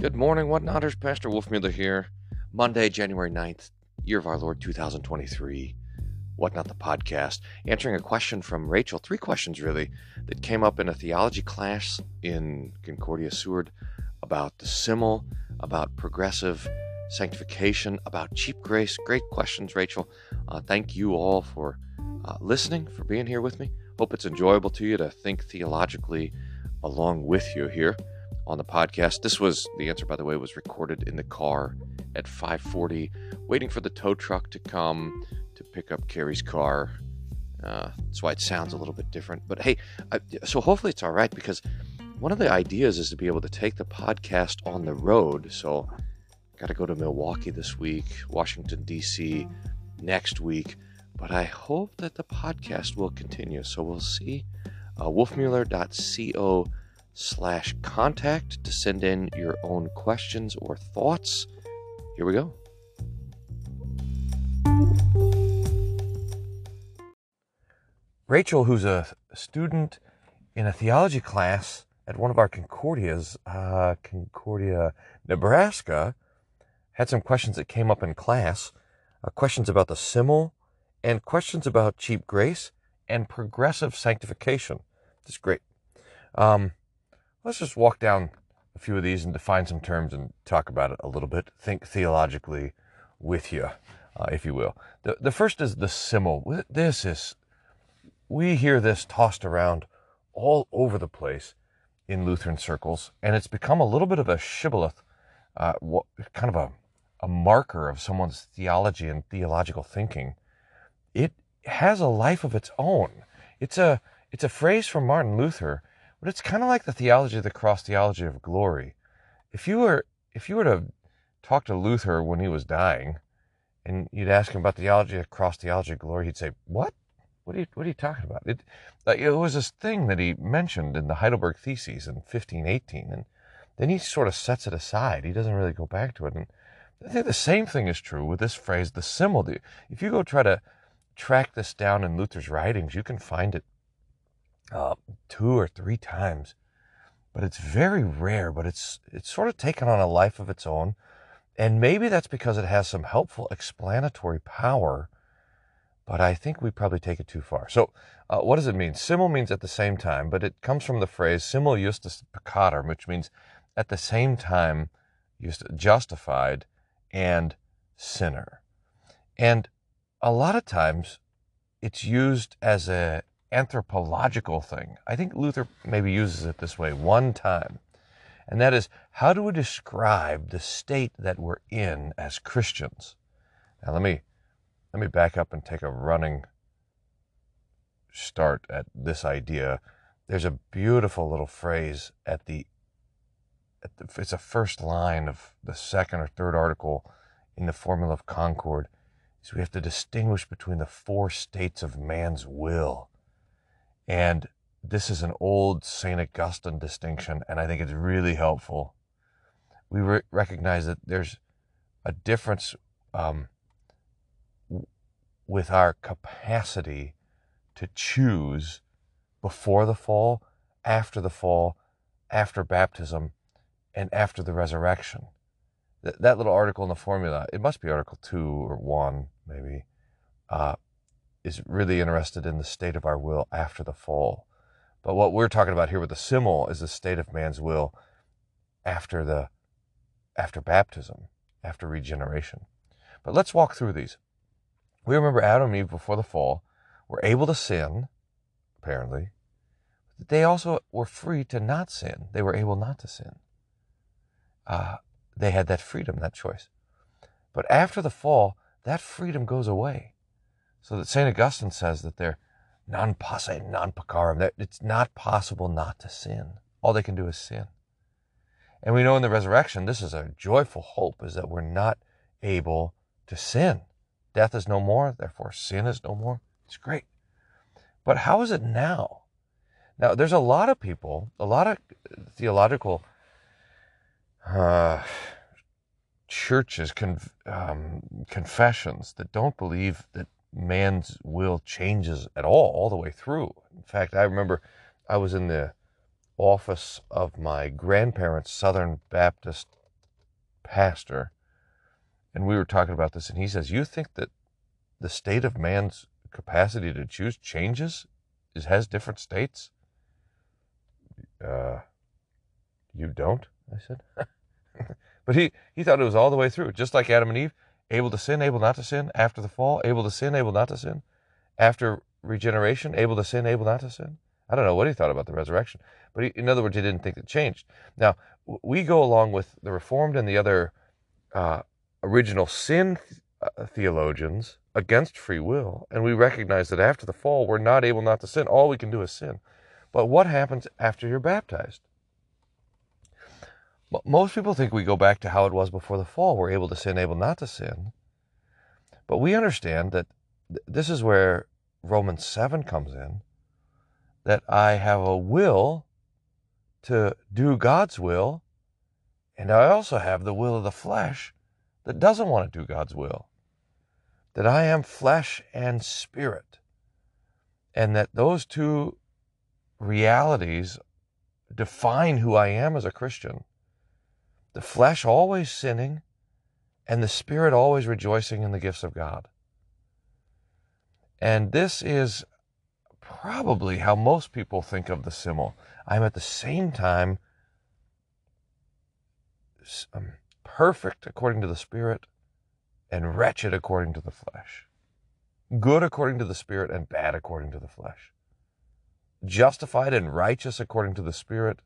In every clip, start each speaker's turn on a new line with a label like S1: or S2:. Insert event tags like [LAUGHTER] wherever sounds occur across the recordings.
S1: Good morning, Whatnotters. Pastor Wolfmueller here. Monday, January 9th, year of our Lord 2023. Whatnot the podcast. Answering a question from Rachel, three questions really, that came up in a theology class in Concordia Seward about the simul, about progressive sanctification, about cheap grace. Great questions, Rachel. Uh, thank you all for uh, listening, for being here with me. Hope it's enjoyable to you to think theologically along with you here on the podcast. This was the answer, by the way, was recorded in the car at 5:40, waiting for the tow truck to come to pick up Carrie's car. Uh, that's why it sounds a little bit different. But hey, I, so hopefully it's all right because one of the ideas is to be able to take the podcast on the road. So, got to go to Milwaukee this week, Washington D.C. next week. But I hope that the podcast will continue. So we'll see. Uh, wolfmueller.co slash contact to send in your own questions or thoughts. Here we go. Rachel, who's a student in a theology class at one of our Concordias, uh, Concordia, Nebraska, had some questions that came up in class. Uh, questions about the simul and questions about cheap grace and progressive sanctification. That's great. Um, let's just walk down a few of these and define some terms and talk about it a little bit. Think theologically with you, uh, if you will. The, the first is the simul. This is, we hear this tossed around all over the place in Lutheran circles, and it's become a little bit of a shibboleth, uh, kind of a, a marker of someone's theology and theological thinking. It has a life of its own. It's a, it's a phrase from Martin Luther but it's kind of like the theology of the cross theology of glory. If you were if you were to talk to Luther when he was dying, and you'd ask him about theology of cross theology of glory, he'd say, "What? What are you What are you talking about?" It it was this thing that he mentioned in the Heidelberg Theses in 1518, and then he sort of sets it aside. He doesn't really go back to it. And I think the same thing is true with this phrase, the simul. If you go try to track this down in Luther's writings, you can find it uh, two or three times, but it's very rare. But it's it's sort of taken on a life of its own, and maybe that's because it has some helpful explanatory power. But I think we probably take it too far. So, uh, what does it mean? Simul means at the same time, but it comes from the phrase simul justus peccator, which means at the same time, justified and sinner. And a lot of times, it's used as a anthropological thing. I think Luther maybe uses it this way one time. And that is, how do we describe the state that we're in as Christians? Now let me let me back up and take a running start at this idea. There's a beautiful little phrase at the, at the it's a first line of the second or third article in the formula of concord. So we have to distinguish between the four states of man's will. And this is an old St. Augustine distinction, and I think it's really helpful. We re- recognize that there's a difference um, w- with our capacity to choose before the fall, after the fall, after baptism, and after the resurrection. Th- that little article in the formula, it must be Article 2 or 1, maybe. Uh, is really interested in the state of our will after the fall. But what we're talking about here with the simul is the state of man's will after the after baptism, after regeneration. But let's walk through these. We remember Adam and Eve before the fall were able to sin, apparently. But They also were free to not sin. They were able not to sin. Uh, they had that freedom, that choice. But after the fall, that freedom goes away. So that St. Augustine says that they're non posse, non peccarum, that it's not possible not to sin. All they can do is sin. And we know in the resurrection, this is a joyful hope, is that we're not able to sin. Death is no more, therefore sin is no more. It's great. But how is it now? Now, there's a lot of people, a lot of theological uh, churches, con- um, confessions that don't believe that man's will changes at all, all the way through. In fact, I remember I was in the office of my grandparents' Southern Baptist pastor, and we were talking about this, and he says, "You think that the state of man's capacity to choose changes? It has different states." Uh, you don't, I said. [LAUGHS] but he he thought it was all the way through, just like Adam and Eve, able to sin, able not to sin after the fall, able to sin, able not to sin after regeneration, able to sin, able not to sin. I don't know what he thought about the resurrection, but he, in other words, he didn't think it changed. Now, we go along with the Reformed and the other uh, original sin uh, theologians against free will, and we recognize that after the fall, we're not able not to sin. All we can do is sin. But what happens after you're baptized? Most people think we go back to how it was before the fall. We're able to sin, able not to sin. But we understand that this is where Romans 7 comes in that I have a will to do God's will, and I also have the will of the flesh that doesn't want to do God's will. That I am flesh and spirit, and that those two realities define who I am as a Christian. The flesh always sinning, and the spirit always rejoicing in the gifts of God. And this is probably how most people think of the simul. I'm at the same time um, perfect according to the Spirit and wretched according to the flesh. Good according to the Spirit and bad according to the flesh. Justified and righteous according to the Spirit,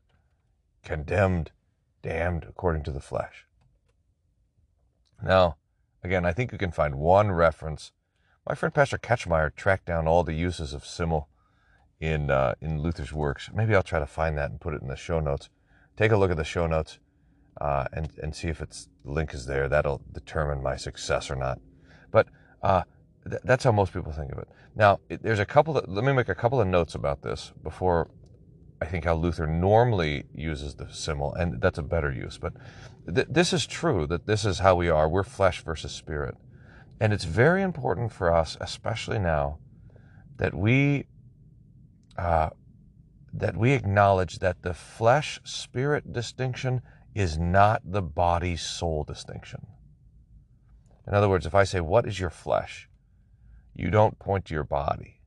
S1: condemned, damned according to the flesh. Now, again, I think you can find one reference. My friend Pastor Ketchmeyer tracked down all the uses of simul in uh, in Luther's works. Maybe I'll try to find that and put it in the show notes. Take a look at the show notes uh, and and see if its link is there. That'll determine my success or not. But uh, th- that's how most people think of it. Now, it, there's a couple. Of, let me make a couple of notes about this before I think how Luther normally uses the simul, and that's a better use. But th- this is true that this is how we are. We're flesh versus spirit, and it's very important for us, especially now, that we uh, that we acknowledge that the flesh spirit distinction is not the body soul distinction. In other words, if I say, What is your flesh? you don't point to your body.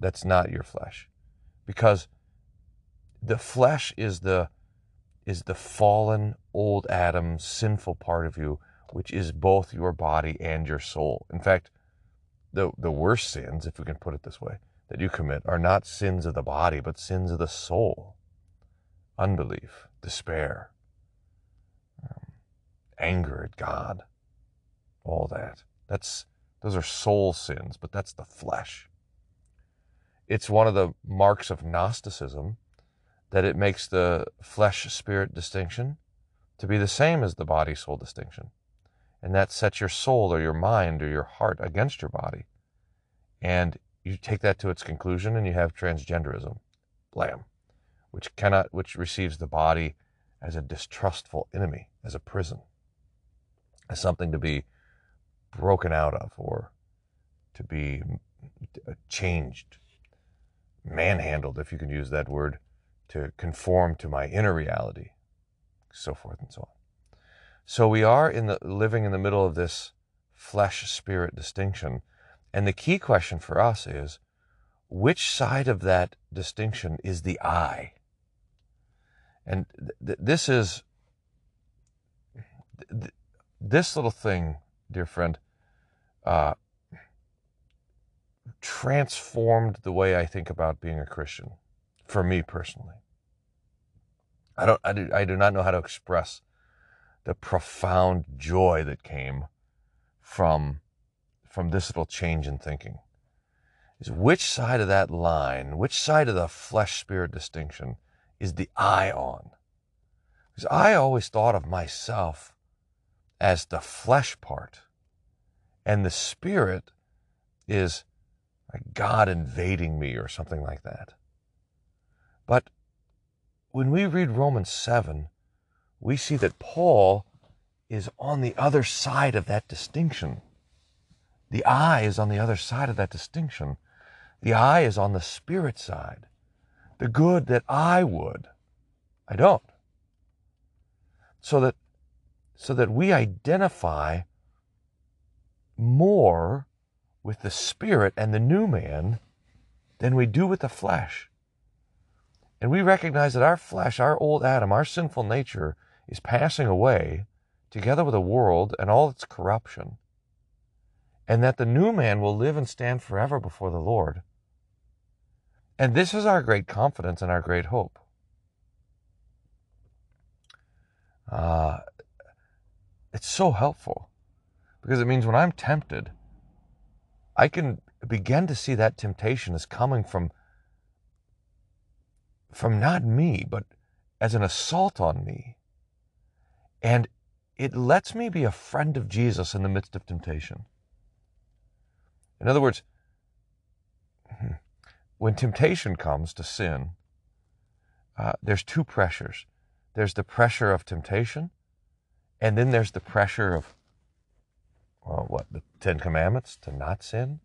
S1: That's not your flesh. Because the flesh is the is the fallen old Adam sinful part of you, which is both your body and your soul. In fact, the the worst sins, if we can put it this way, that you commit are not sins of the body, but sins of the soul. Unbelief, despair, um, anger at God, all that. That's those are soul sins, but that's the flesh. It's one of the marks of Gnosticism that it makes the flesh spirit distinction to be the same as the body soul distinction. And that sets your soul or your mind or your heart against your body. And you take that to its conclusion and you have transgenderism, blam, which cannot, which receives the body as a distrustful enemy, as a prison, as something to be broken out of or to be uh, changed, manhandled, if you can use that word, to conform to my inner reality, so forth and so on. So we are in the living in the middle of this flesh spirit distinction and the key question for us is which side of that distinction is the I? And th- this is, th- this little thing, dear friend, uh, transformed the way I think about being a Christian for me personally. I don't, I do, I do not know how to express the profound joy that came from from this little change in thinking is which side of that line, which side of the flesh spirit distinction is the I on? Because I always thought of myself as the flesh part, and the spirit is like God invading me or something like that. But when we read Romans 7, we see that Paul is on the other side of that distinction. The I is on the other side of that distinction. The I is on the spirit side. The good that I would, I don't. So that so that we identify more with the spirit and the new man than we do with the flesh. And we recognize that our flesh, our old Adam, our sinful nature is passing away together with the world and all its corruption. And that the new man will live and stand forever before the Lord. And this is our great confidence and our great hope. Uh, it's so helpful because it means when I'm tempted, I can begin to see that temptation is coming from from not me, but as an assault on me. And it lets me be a friend of Jesus in the midst of temptation. In other words, [LAUGHS] when temptation comes to sin, uh, there's two pressures. There's the pressure of temptation, and then there's the pressure of, well, what, the Ten Commandments to not sin?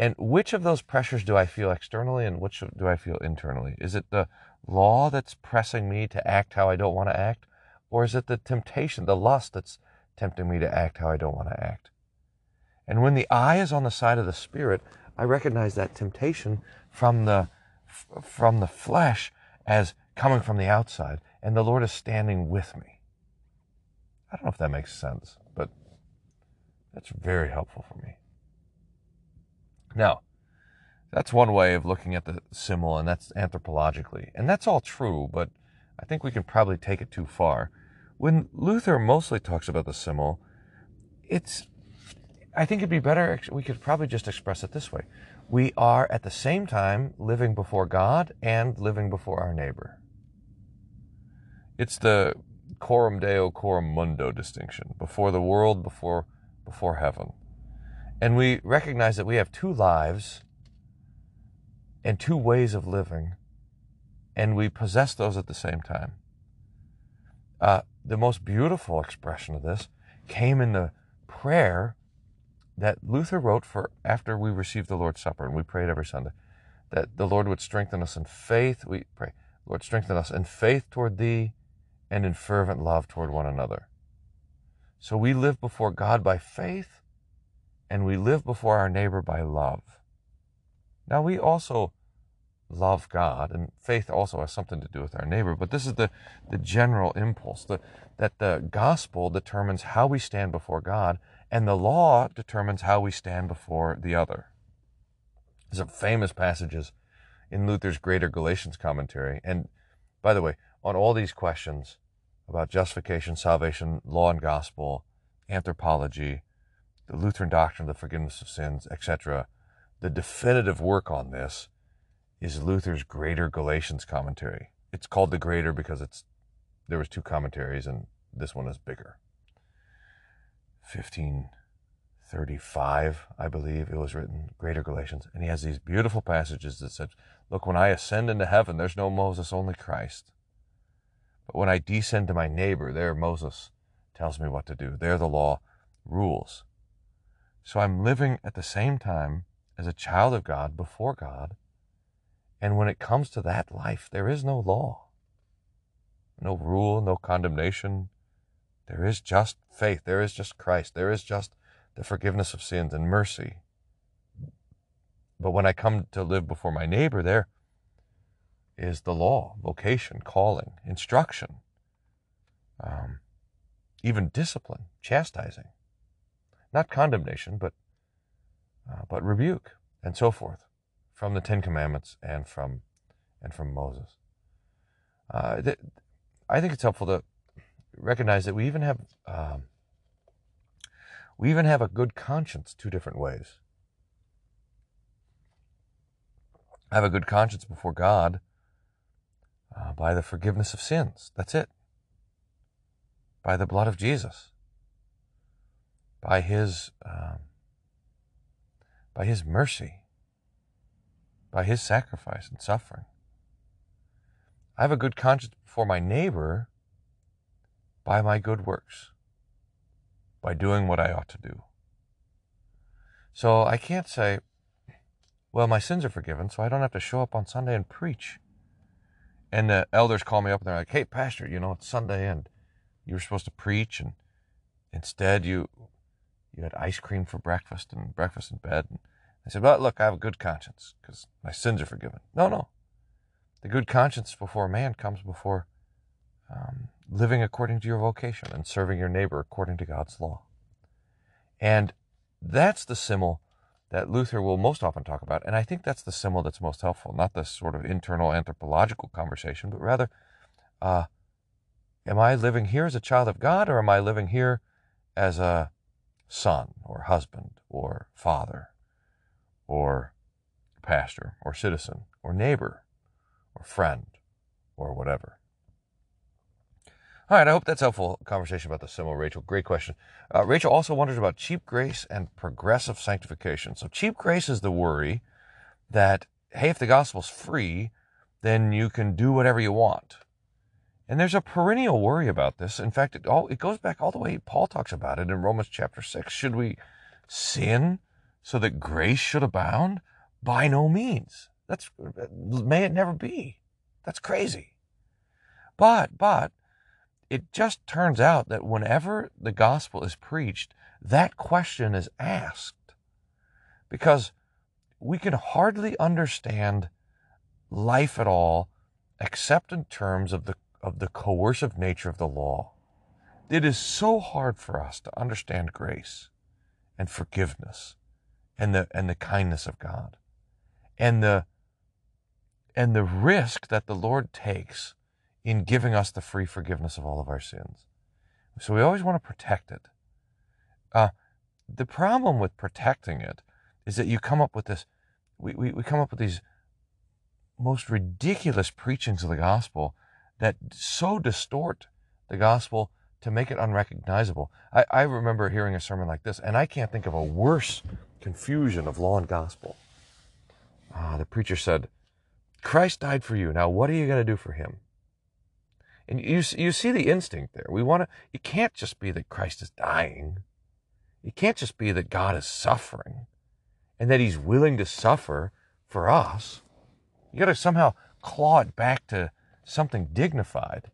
S1: And which of those pressures do I feel externally and which do I feel internally? Is it the law that's pressing me to act how I don't want to act? Or is it the temptation, the lust that's tempting me to act how I don't want to act? And when the I is on the side of the spirit, I recognize that temptation from the from the flesh as coming from the outside, and the Lord is standing with me. I don't know if that makes sense, but that's very helpful for me. Now, that's one way of looking at the simul, and that's anthropologically. And that's all true, but I think we can probably take it too far. When Luther mostly talks about the simul, it's, I think it'd be better, we could probably just express it this way. We are at the same time living before God and living before our neighbor. It's the coram deo, coram mundo distinction before the world, before, before heaven. And we recognize that we have two lives and two ways of living, and we possess those at the same time. Uh, the most beautiful expression of this came in the prayer that Luther wrote for after we received the Lord's Supper, and we prayed every Sunday that the Lord would strengthen us in faith. We pray, Lord, strengthen us in faith toward Thee and in fervent love toward one another. So we live before God by faith and we live before our neighbor by love. Now, we also love God, and faith also has something to do with our neighbor, but this is the, the general impulse the, that the gospel determines how we stand before God, and the law determines how we stand before the other. There's some famous passages in Luther's Greater Galatians commentary. And by the way, on all these questions about justification, salvation, law and gospel, anthropology, the Lutheran doctrine of the forgiveness of sins, etc. The definitive work on this is Luther's Greater Galatians commentary. It's called the Greater because it's there was two commentaries and this one is bigger. 1535, I believe it was written, Greater Galatians, and he has these beautiful passages that said, "Look, when I ascend into heaven, there's no Moses, only Christ. But when I descend to my neighbor, there Moses tells me what to do. There the law rules." So I'm living at the same time as a child of God before God. And when it comes to that life, there is no law, no rule, no condemnation. There is just faith. There is just Christ. There is just the forgiveness of sins and mercy. But when I come to live before my neighbor, there is the law, vocation, calling, instruction, um, even discipline, chastising not condemnation, but uh, but rebuke and so forth from the Ten Commandments and from and from Moses. Uh, th- I think it's helpful to recognize that we even have um, we even have a good conscience two different ways. I have a good conscience before God uh, by the forgiveness of sins. That's it. By the blood of Jesus by his um, by his mercy, by his sacrifice and suffering. I have a good conscience before my neighbor by my good works, by doing what I ought to do. So I can't say, well, my sins are forgiven, so I don't have to show up on Sunday and preach. And the elders call me up and they're like, hey, Pastor, you know, it's Sunday and you were supposed to preach, and instead you you had ice cream for breakfast and breakfast in bed. And I said, "Well, look, I have a good conscience because my sins are forgiven." No, no, the good conscience before man comes before um, living according to your vocation and serving your neighbor according to God's law. And that's the simul that Luther will most often talk about. And I think that's the simul that's most helpful, not this sort of internal anthropological conversation, but rather, uh, am I living here as a child of God or am I living here as a son or husband or father or pastor or citizen or neighbor or friend or whatever? All right, I hope that's helpful conversation about the simul, Rachel. Great question. Uh, Rachel also wonders about cheap grace and progressive sanctification. So, cheap grace is the worry that, hey, if the gospel's free, then you can do whatever you want. And there's a perennial worry about this. In fact, it, all, it goes back all the way, Paul talks about it in Romans chapter 6. Should we sin so that grace should abound? By no means. That's, may it never be. That's crazy. But, but, it just turns out that whenever the gospel is preached, that question is asked. Because we can hardly understand life at all except in terms of the, of the coercive nature of the law. It is so hard for us to understand grace and forgiveness and the, and the kindness of God and the, and the risk that the Lord takes in giving us the free forgiveness of all of our sins. So we always want to protect it. Uh, the problem with protecting it is that you come up with this, we, we, we come up with these most ridiculous preachings of the gospel that so distort the gospel to make it unrecognizable. I, I remember hearing a sermon like this, and I can't think of a worse confusion of law and gospel. Uh, the preacher said, Christ died for you. Now, what are you going to do for him? And you, you see the instinct there. We want to, it can't just be that Christ is dying. It can't just be that God is suffering and that he's willing to suffer for us. You got to somehow claw it back to something dignified.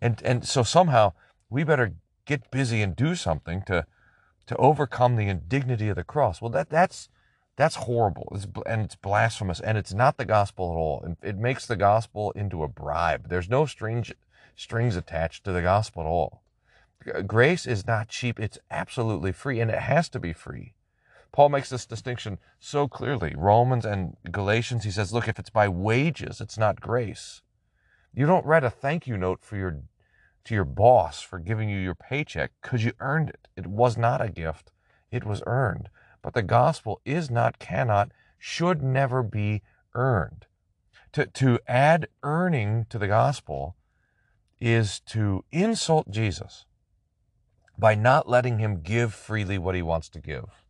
S1: And, and so somehow we better get busy and do something to, to overcome the indignity of the cross. Well, that, that's, that's horrible. It's, and it's blasphemous and it's not the gospel at all. It, makes the gospel into a bribe. There's no strange, strings attached to the gospel at all. Grace is not cheap, it's absolutely free, and it has to be free. Paul makes this distinction so clearly. Romans and Galatians, he says, look, if it's by wages, it's not grace. You don't write a thank you note for your to your boss for giving you your paycheck because you earned it. It was not a gift, it was earned. But the gospel is not, cannot, should never be earned. To, to add earning to the gospel is to insult Jesus by not letting him give freely what he wants to give.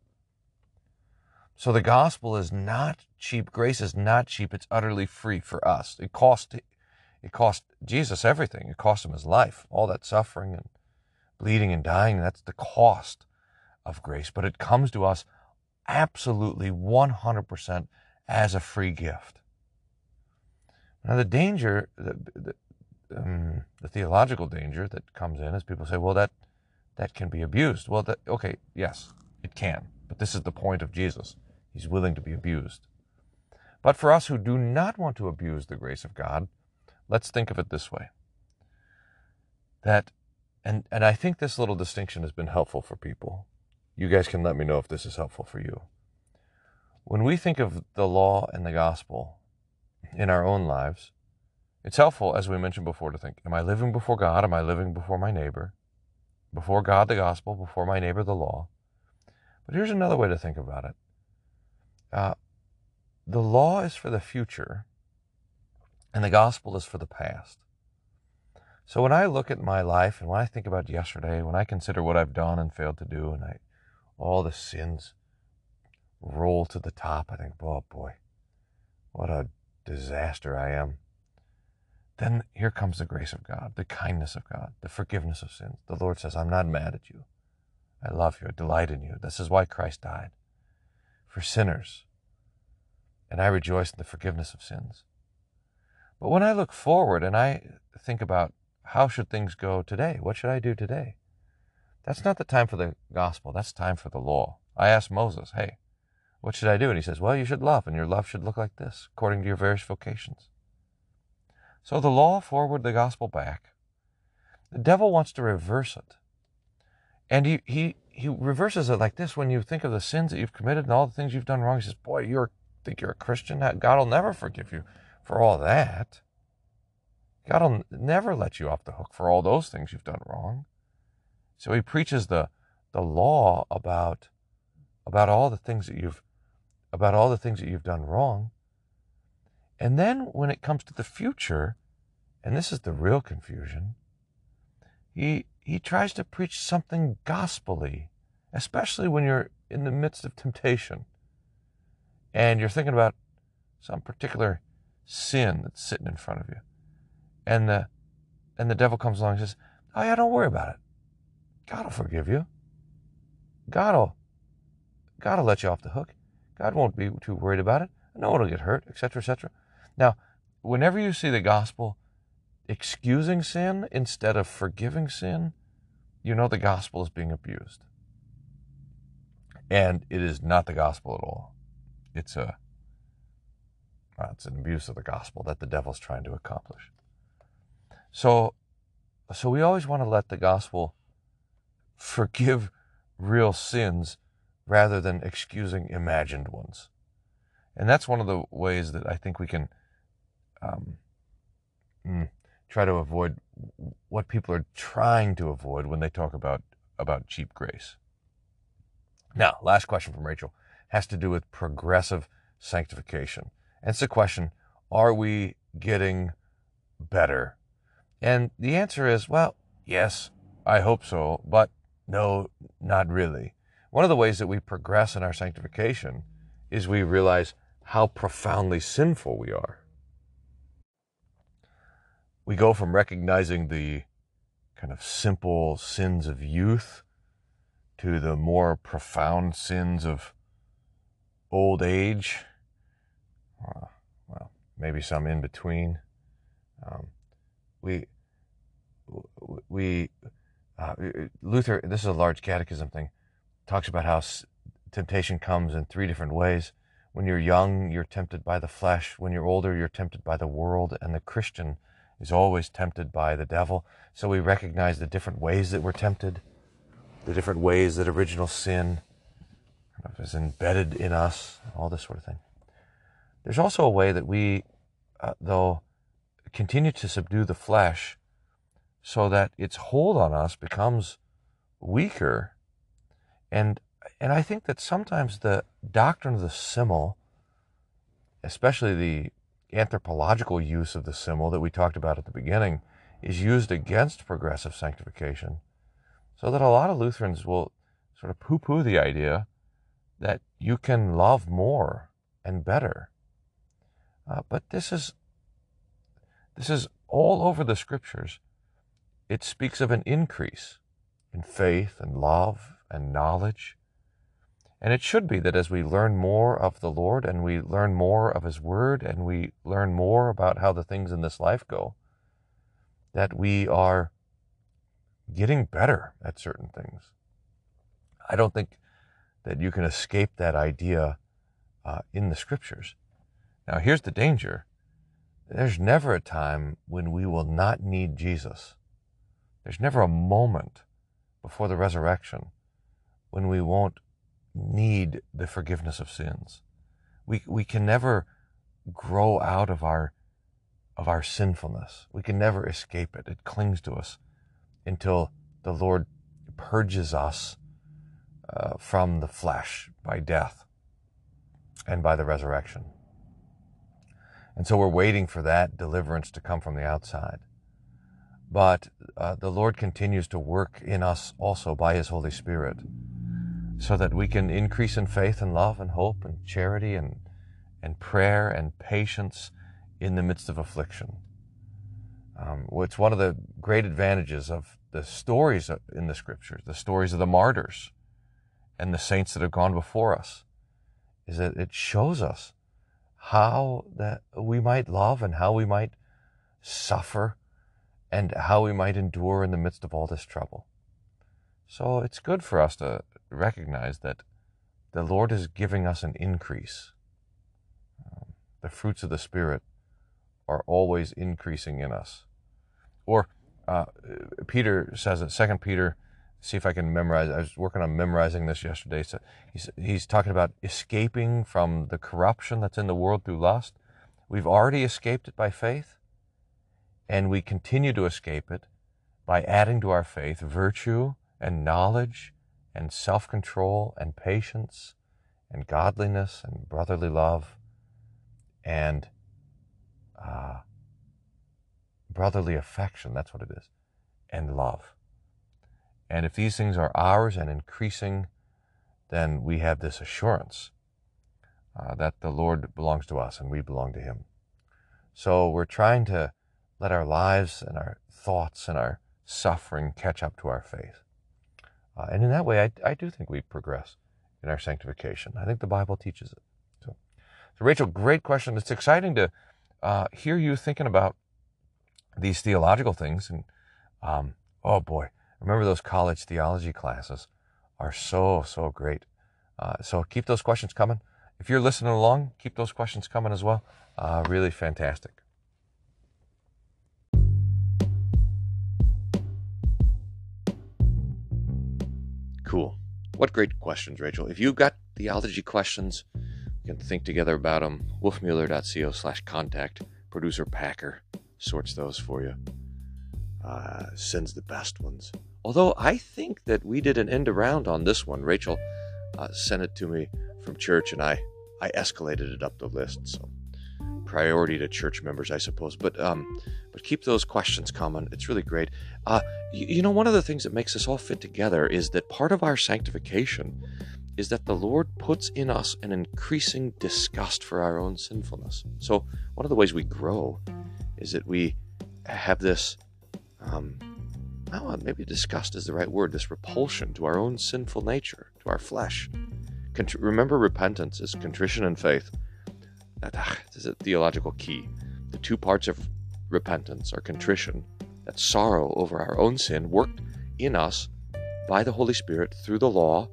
S1: So the gospel is not cheap. Grace is not cheap. It's utterly free for us. It cost it cost Jesus everything. It cost him his life, all that suffering and bleeding and dying. That's the cost of grace. But it comes to us absolutely 100% as a free gift. Now the danger, the, the, um, the theological danger that comes in is people say, well, that that can be abused. Well, that okay, yes, it can, but this is the point of Jesus. He's willing to be abused. But for us who do not want to abuse the grace of God, let's think of it this way. That, and and I think this little distinction has been helpful for people. You guys can let me know if this is helpful for you. When we think of the law and the gospel in our own lives, it's helpful, as we mentioned before, to think, am I living before God? Am I living before my neighbor? Before God, the gospel, before my neighbor, the law. But here's another way to think about it. Uh, the law is for the future, and the gospel is for the past. So when I look at my life and when I think about yesterday, when I consider what I've done and failed to do, and I, all the sins roll to the top, I think, oh boy, what a disaster I am. Then here comes the grace of God, the kindness of God, the forgiveness of sins. The Lord says, I'm not mad at you. I love you. I delight in you. This is why Christ died for sinners. And I rejoice in the forgiveness of sins. But when I look forward and I think about how should things go today? What should I do today? That's not the time for the gospel. That's time for the law. I asked Moses, hey, what should I do? And he says, well, you should love, and your love should look like this, according to your various vocations. So the law forward, the gospel back. The devil wants to reverse it. And he, he, he reverses it like this when you think of the sins that you've committed and all the things you've done wrong. He says, Boy, you think you're a Christian? God will never forgive you for all that. God will never let you off the hook for all those things you've done wrong. So he preaches the, the law about, about all the things that you've about all the things that you've done wrong. And then when it comes to the future, and this is the real confusion, he he tries to preach something gospelly, especially when you're in the midst of temptation and you're thinking about some particular sin that's sitting in front of you. And the and the devil comes along and says, Oh yeah, don't worry about it. God will forgive you. God will God will let you off the hook. God won't be too worried about it. No one will get hurt, etc., etc. Now, whenever you see the gospel excusing sin instead of forgiving sin, you know the gospel is being abused. And it is not the gospel at all. It's a well, it's an abuse of the gospel that the devil's trying to accomplish. So so we always want to let the gospel forgive real sins rather than excusing imagined ones. And that's one of the ways that I think we can um, mm, try to avoid what people are trying to avoid when they talk about, about cheap grace. Now, last question from Rachel has to do with progressive sanctification. And it's the question are we getting better? And the answer is well, yes, I hope so, but no, not really. One of the ways that we progress in our sanctification is we realize how profoundly sinful we are we go from recognizing the kind of simple sins of youth to the more profound sins of old age. Uh, well, maybe some in between. Um, we we uh, Luther. This is a large catechism thing. Talks about how temptation comes in three different ways. When you're young, you're tempted by the flesh. When you're older, you're tempted by the world. And the Christian is always tempted by the devil. So we recognize the different ways that we're tempted, the different ways that original sin is embedded in us, all this sort of thing. There's also a way that we, uh, though, continue to subdue the flesh so that its hold on us becomes weaker. And, and I think that sometimes the doctrine of the simul, especially the anthropological use of the simul that we talked about at the beginning is used against progressive sanctification. So that a lot of Lutherans will sort of poo poo the idea that you can love more and better. Uh, but this is this is all over the scriptures. It speaks of an increase in faith and love and knowledge and it should be that as we learn more of the Lord and we learn more of His Word and we learn more about how the things in this life go, that we are getting better at certain things. I don't think that you can escape that idea uh, in the scriptures. Now, here's the danger there's never a time when we will not need Jesus. There's never a moment before the resurrection when we won't need the forgiveness of sins. We, we can never grow out of our, of our sinfulness. We can never escape it. It clings to us until the Lord purges us uh, from the flesh by death and by the resurrection. And so we're waiting for that deliverance to come from the outside. But uh, the Lord continues to work in us also by His Holy Spirit so that we can increase in faith and love and hope and charity and, and prayer and patience in the midst of affliction. Um, it's one of the great advantages of the stories in the scriptures, the stories of the martyrs and the saints that have gone before us, is that it shows us how that we might love and how we might suffer and how we might endure in the midst of all this trouble. So it's good for us to recognize that the Lord is giving us an increase. Um, the fruits of the Spirit are always increasing in us. Or uh, Peter says it, Second Peter, see if I can memorize. I was working on memorizing this yesterday. So he's, he's talking about escaping from the corruption that's in the world through lust. We've already escaped it by faith, and we continue to escape it by adding to our faith virtue and knowledge and self control and patience and godliness and brotherly love and uh, brotherly affection. That's what it is. And love. And if these things are ours and increasing, then we have this assurance uh, that the Lord belongs to us and we belong to Him. So we're trying to let our lives and our thoughts and our suffering catch up to our faith. Uh, and in that way, I, I do think we progress in our sanctification. I think the Bible teaches it. So, so Rachel, great question. It's exciting to uh, hear you thinking about these theological things. And um, oh boy, remember those college theology classes are so, so great. Uh, so keep those questions coming. If you're listening along, keep those questions coming as well. Uh, really fantastic. Cool. What great questions, Rachel. If you've got theology questions, we can think together about them. Wolfmueller.co slash contact. Producer Packer sorts those for you. Uh, sends the best ones. Although I think that we did an end around on this one. Rachel uh, sent it to me from church and I, I escalated it up the list. So priority to church members, I suppose. But um, but keep those questions coming. It's really great. Uh, you, you know, one of the things that makes us all fit together is that part of our sanctification is that the Lord puts in us an increasing disgust for our own sinfulness. So one of the ways we grow is that we have this. Um, oh, maybe disgust is the right word. This repulsion to our own sinful nature, to our flesh. Remember, repentance is contrition and faith that ah, is a theological key. The two parts of repentance are contrition, that sorrow over our own sin worked in us by the Holy Spirit through the law,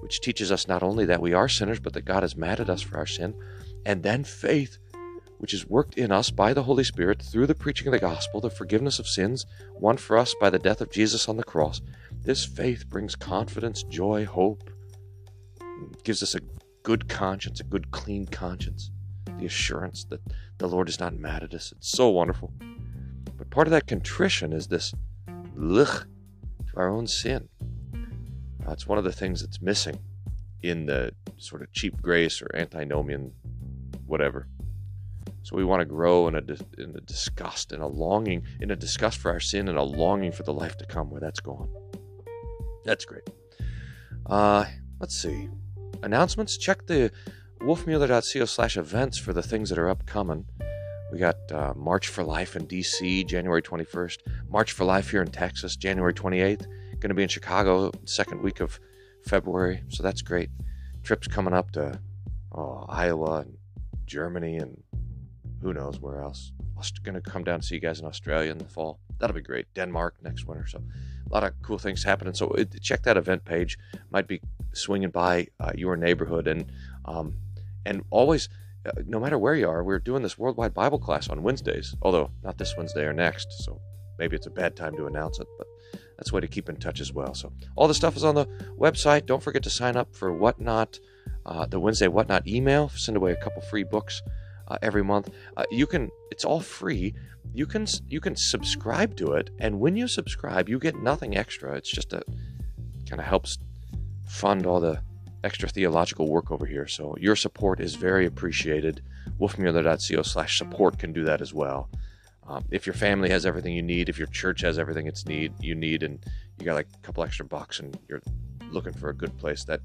S1: which teaches us not only that we are sinners, but that God is mad at us for our sin, and then faith, which is worked in us by the Holy Spirit through the preaching of the gospel, the forgiveness of sins won for us by the death of Jesus on the cross. This faith brings confidence, joy, hope, gives us a good conscience, a good, clean conscience the assurance that the Lord is not mad at us. It's so wonderful. But part of that contrition is this lich to our own sin. It's one of the things that's missing in the sort of cheap grace or antinomian whatever. So we want to grow in a, in a disgust, in a longing, in a disgust for our sin and a longing for the life to come where that's gone. That's great. Uh, let's see. Announcements? Check the wolfmueller.co slash events for the things that are upcoming. We got uh, March for Life in DC, January 21st. March for Life here in Texas, January 28th. Going to be in Chicago, second week of February. So that's great. Trips coming up to oh, Iowa and Germany and who knows where else. I'm going to come down to see you guys in Australia in the fall. That'll be great. Denmark next winter. So a lot of cool things happening. So check that event page. Might be swinging by uh, your neighborhood and um, and always uh, no matter where you are we're doing this worldwide bible class on wednesdays although not this wednesday or next so maybe it's a bad time to announce it but that's a way to keep in touch as well so all the stuff is on the website don't forget to sign up for whatnot uh, the wednesday whatnot email send away a couple free books uh, every month uh, you can it's all free you can you can subscribe to it and when you subscribe you get nothing extra it's just a kind of helps fund all the extra theological work over here. So your support is very appreciated. wolfmueller.co slash support can do that as well. Um, if your family has everything you need, if your church has everything it's need you need, and you got like a couple extra bucks, and you're looking for a good place, that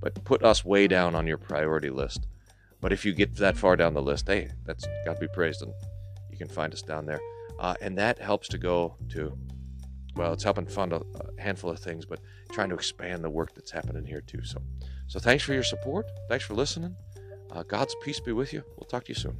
S1: but put us way down on your priority list. But if you get that far down the list, hey, that's got to be praised, and you can find us down there. Uh, and that helps to go to, well, it's helping fund a, a handful of things, but trying to expand the work that's happening here too. So, so thanks for your support. Thanks for listening. Uh, God's peace be with you. We'll talk to you soon.